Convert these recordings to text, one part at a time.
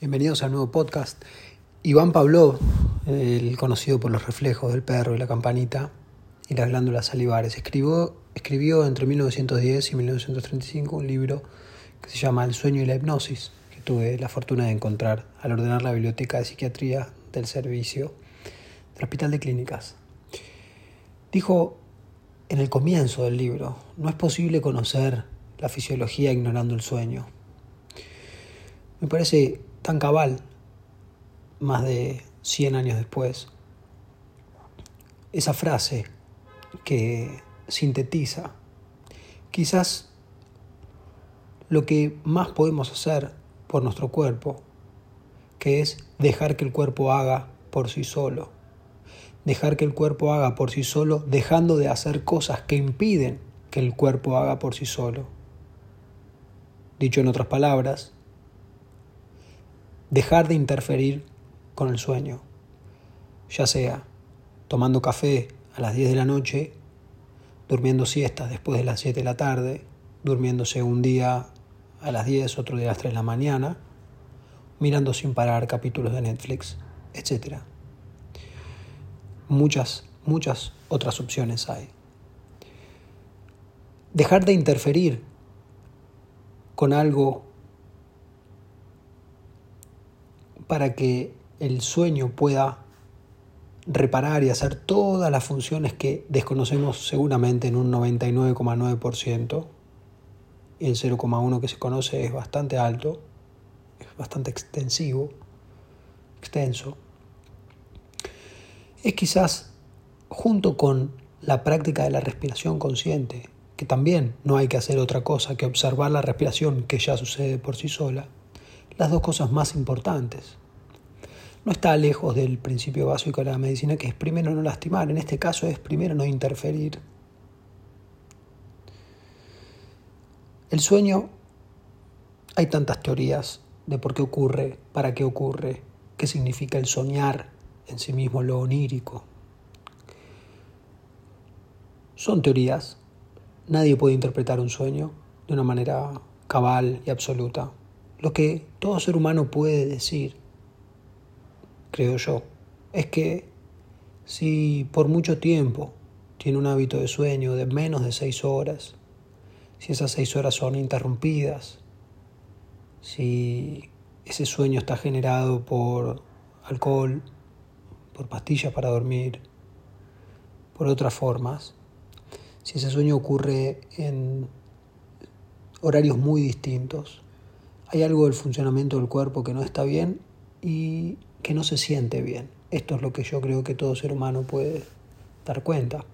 Bienvenidos al nuevo podcast. Iván Pablo, el conocido por los reflejos del perro y la campanita y las glándulas salivares, escribió, escribió entre 1910 y 1935 un libro que se llama El sueño y la hipnosis, que tuve la fortuna de encontrar al ordenar la biblioteca de psiquiatría del servicio del Hospital de Clínicas. Dijo en el comienzo del libro, no es posible conocer la fisiología ignorando el sueño. Me parece tan cabal, más de 100 años después, esa frase que sintetiza quizás lo que más podemos hacer por nuestro cuerpo, que es dejar que el cuerpo haga por sí solo. Dejar que el cuerpo haga por sí solo, dejando de hacer cosas que impiden que el cuerpo haga por sí solo. Dicho en otras palabras, dejar de interferir con el sueño, ya sea tomando café a las 10 de la noche, durmiendo siestas después de las 7 de la tarde, durmiéndose un día a las 10, otro día a las 3 de la mañana, mirando sin parar capítulos de Netflix, etc. Muchas, muchas otras opciones hay. Dejar de interferir con algo para que el sueño pueda reparar y hacer todas las funciones que desconocemos seguramente en un 99,9% y el 0,1 que se conoce es bastante alto, es bastante extensivo, extenso, es quizás junto con la práctica de la respiración consciente, que también no hay que hacer otra cosa que observar la respiración que ya sucede por sí sola, las dos cosas más importantes. No está lejos del principio básico de la medicina que es primero no lastimar, en este caso es primero no interferir. El sueño, hay tantas teorías de por qué ocurre, para qué ocurre, qué significa el soñar en sí mismo, lo onírico. Son teorías. Nadie puede interpretar un sueño de una manera cabal y absoluta. Lo que todo ser humano puede decir, creo yo, es que si por mucho tiempo tiene un hábito de sueño de menos de seis horas, si esas seis horas son interrumpidas, si ese sueño está generado por alcohol, por pastillas para dormir, por otras formas, si ese sueño ocurre en horarios muy distintos, hay algo del funcionamiento del cuerpo que no está bien y que no se siente bien. Esto es lo que yo creo que todo ser humano puede dar cuenta.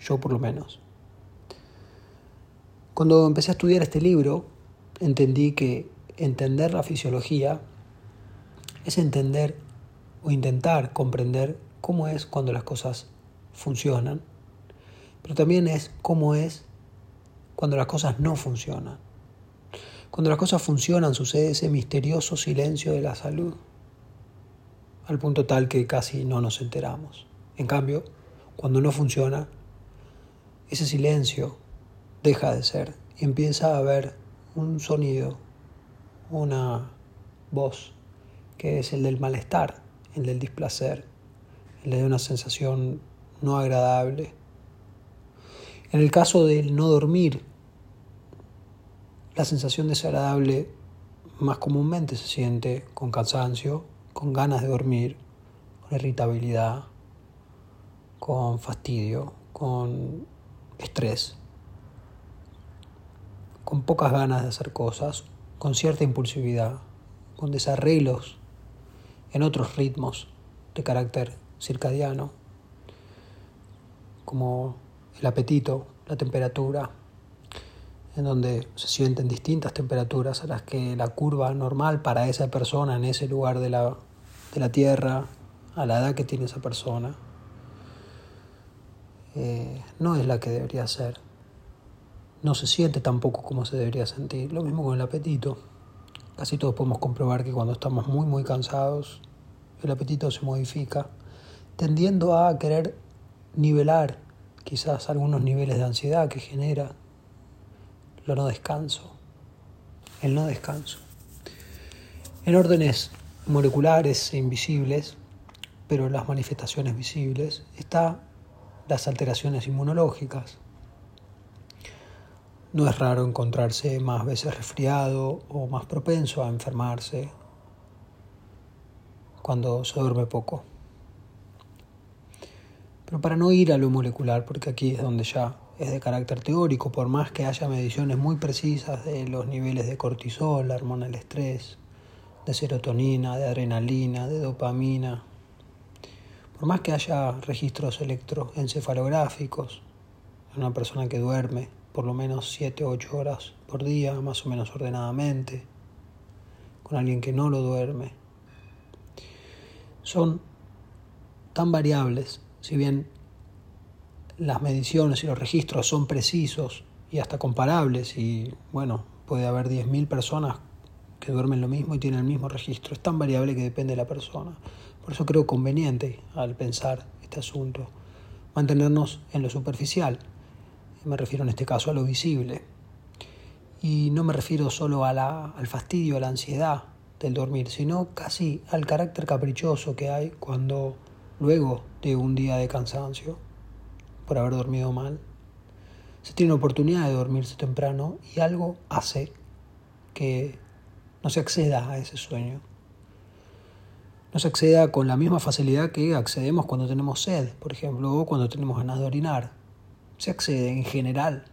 Yo por lo menos. Cuando empecé a estudiar este libro, entendí que entender la fisiología es entender o intentar comprender cómo es cuando las cosas funcionan, pero también es cómo es cuando las cosas no funcionan. Cuando las cosas funcionan sucede ese misterioso silencio de la salud, al punto tal que casi no nos enteramos. En cambio, cuando no funciona, ese silencio deja de ser y empieza a haber un sonido, una voz, que es el del malestar, el del displacer, el de una sensación no agradable. En el caso del no dormir, la sensación desagradable más comúnmente se siente con cansancio, con ganas de dormir, con irritabilidad, con fastidio, con estrés, con pocas ganas de hacer cosas, con cierta impulsividad, con desarreglos en otros ritmos de carácter circadiano, como el apetito, la temperatura, en donde se sienten distintas temperaturas a las que la curva normal para esa persona en ese lugar de la, de la Tierra, a la edad que tiene esa persona, eh, no es la que debería ser. No se siente tampoco como se debería sentir. Lo mismo con el apetito. Casi todos podemos comprobar que cuando estamos muy, muy cansados, el apetito se modifica, tendiendo a querer nivelar quizás algunos niveles de ansiedad que genera no descanso, el no descanso. En órdenes moleculares e invisibles, pero las manifestaciones visibles, está las alteraciones inmunológicas. No es raro encontrarse más veces resfriado o más propenso a enfermarse cuando se duerme poco. Pero para no ir a lo molecular, porque aquí es donde ya es de carácter teórico, por más que haya mediciones muy precisas de los niveles de cortisol, la hormona del estrés, de serotonina, de adrenalina, de dopamina, por más que haya registros electroencefalográficos en una persona que duerme por lo menos 7 o 8 horas por día, más o menos ordenadamente, con alguien que no lo duerme, son tan variables si bien las mediciones y los registros son precisos y hasta comparables, y bueno, puede haber 10.000 personas que duermen lo mismo y tienen el mismo registro, es tan variable que depende de la persona. Por eso creo conveniente al pensar este asunto mantenernos en lo superficial. Me refiero en este caso a lo visible. Y no me refiero solo a la, al fastidio, a la ansiedad del dormir, sino casi al carácter caprichoso que hay cuando luego de un día de cansancio por haber dormido mal. Se tiene oportunidad de dormirse temprano y algo hace que no se acceda a ese sueño. No se acceda con la misma facilidad que accedemos cuando tenemos sed, por ejemplo, o cuando tenemos ganas de orinar. Se accede en general.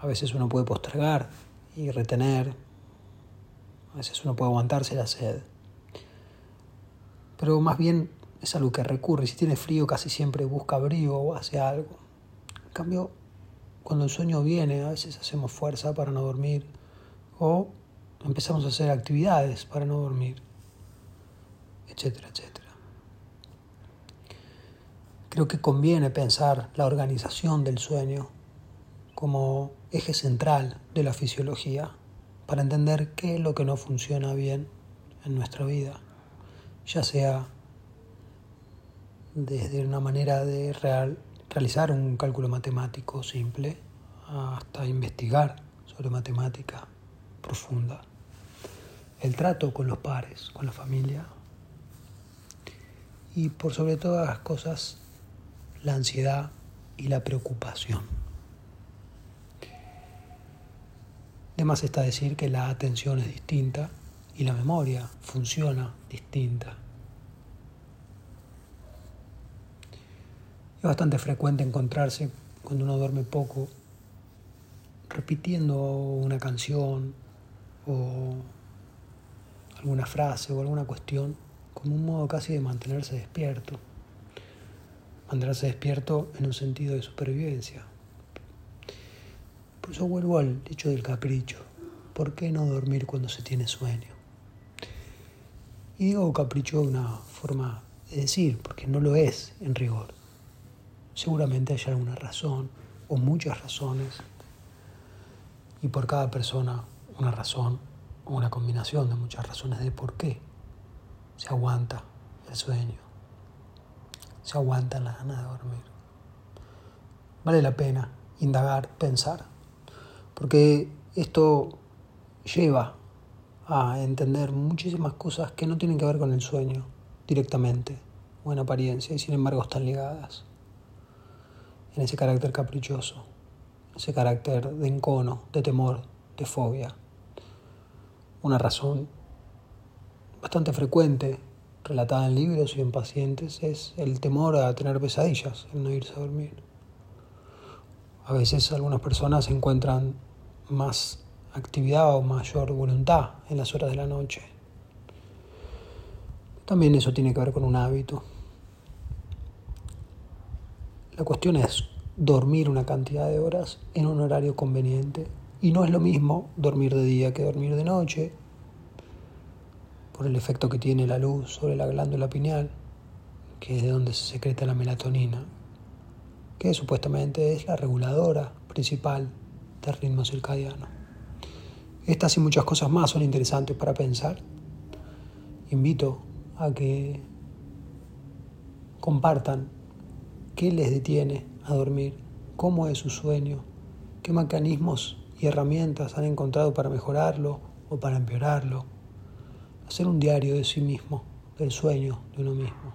A veces uno puede postergar y retener. A veces uno puede aguantarse la sed. Pero más bien es algo que recurre. Si tiene frío casi siempre busca abrigo o hace algo. En cambio, cuando el sueño viene, a veces hacemos fuerza para no dormir o empezamos a hacer actividades para no dormir, etcétera, etcétera. Creo que conviene pensar la organización del sueño como eje central de la fisiología para entender qué es lo que no funciona bien en nuestra vida, ya sea desde una manera de realizar un cálculo matemático simple hasta investigar sobre matemática profunda. El trato con los pares, con la familia y por sobre todas las cosas la ansiedad y la preocupación. Además está decir que la atención es distinta y la memoria funciona distinta. Es bastante frecuente encontrarse cuando uno duerme poco repitiendo una canción o alguna frase o alguna cuestión como un modo casi de mantenerse despierto. Mantenerse despierto en un sentido de supervivencia. Por eso vuelvo al dicho del capricho. ¿Por qué no dormir cuando se tiene sueño? Y digo capricho de una forma de decir, porque no lo es en rigor. Seguramente hay alguna razón o muchas razones y por cada persona una razón o una combinación de muchas razones de por qué se aguanta el sueño, se aguanta la gana de dormir. Vale la pena indagar, pensar, porque esto lleva a entender muchísimas cosas que no tienen que ver con el sueño directamente o en apariencia y sin embargo están ligadas en ese carácter caprichoso, ese carácter de encono, de temor, de fobia. Una razón bastante frecuente, relatada en libros y en pacientes, es el temor a tener pesadillas, el no irse a dormir. A veces algunas personas encuentran más actividad o mayor voluntad en las horas de la noche. También eso tiene que ver con un hábito. La cuestión es dormir una cantidad de horas en un horario conveniente. Y no es lo mismo dormir de día que dormir de noche, por el efecto que tiene la luz sobre la glándula pineal, que es de donde se secreta la melatonina, que supuestamente es la reguladora principal del ritmo circadiano. Estas y muchas cosas más son interesantes para pensar. Invito a que compartan qué les detiene a dormir, cómo es su sueño, qué mecanismos y herramientas han encontrado para mejorarlo o para empeorarlo, hacer un diario de sí mismo, del sueño de uno mismo.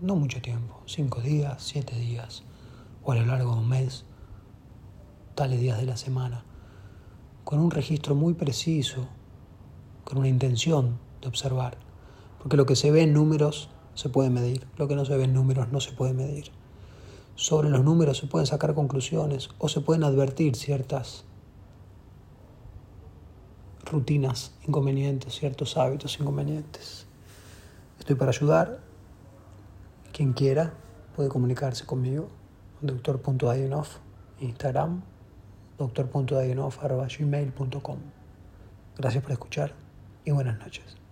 No mucho tiempo, cinco días, siete días, o a lo largo de un mes, tales días de la semana, con un registro muy preciso, con una intención de observar. Porque lo que se ve en números se puede medir, lo que no se ve en números no se puede medir. Sobre los números se pueden sacar conclusiones o se pueden advertir ciertas rutinas inconvenientes, ciertos hábitos inconvenientes. Estoy para ayudar. Quien quiera puede comunicarse conmigo. Doctor.dayanov, Instagram, doctor.dayanov.gmail.com. Gracias por escuchar y buenas noches.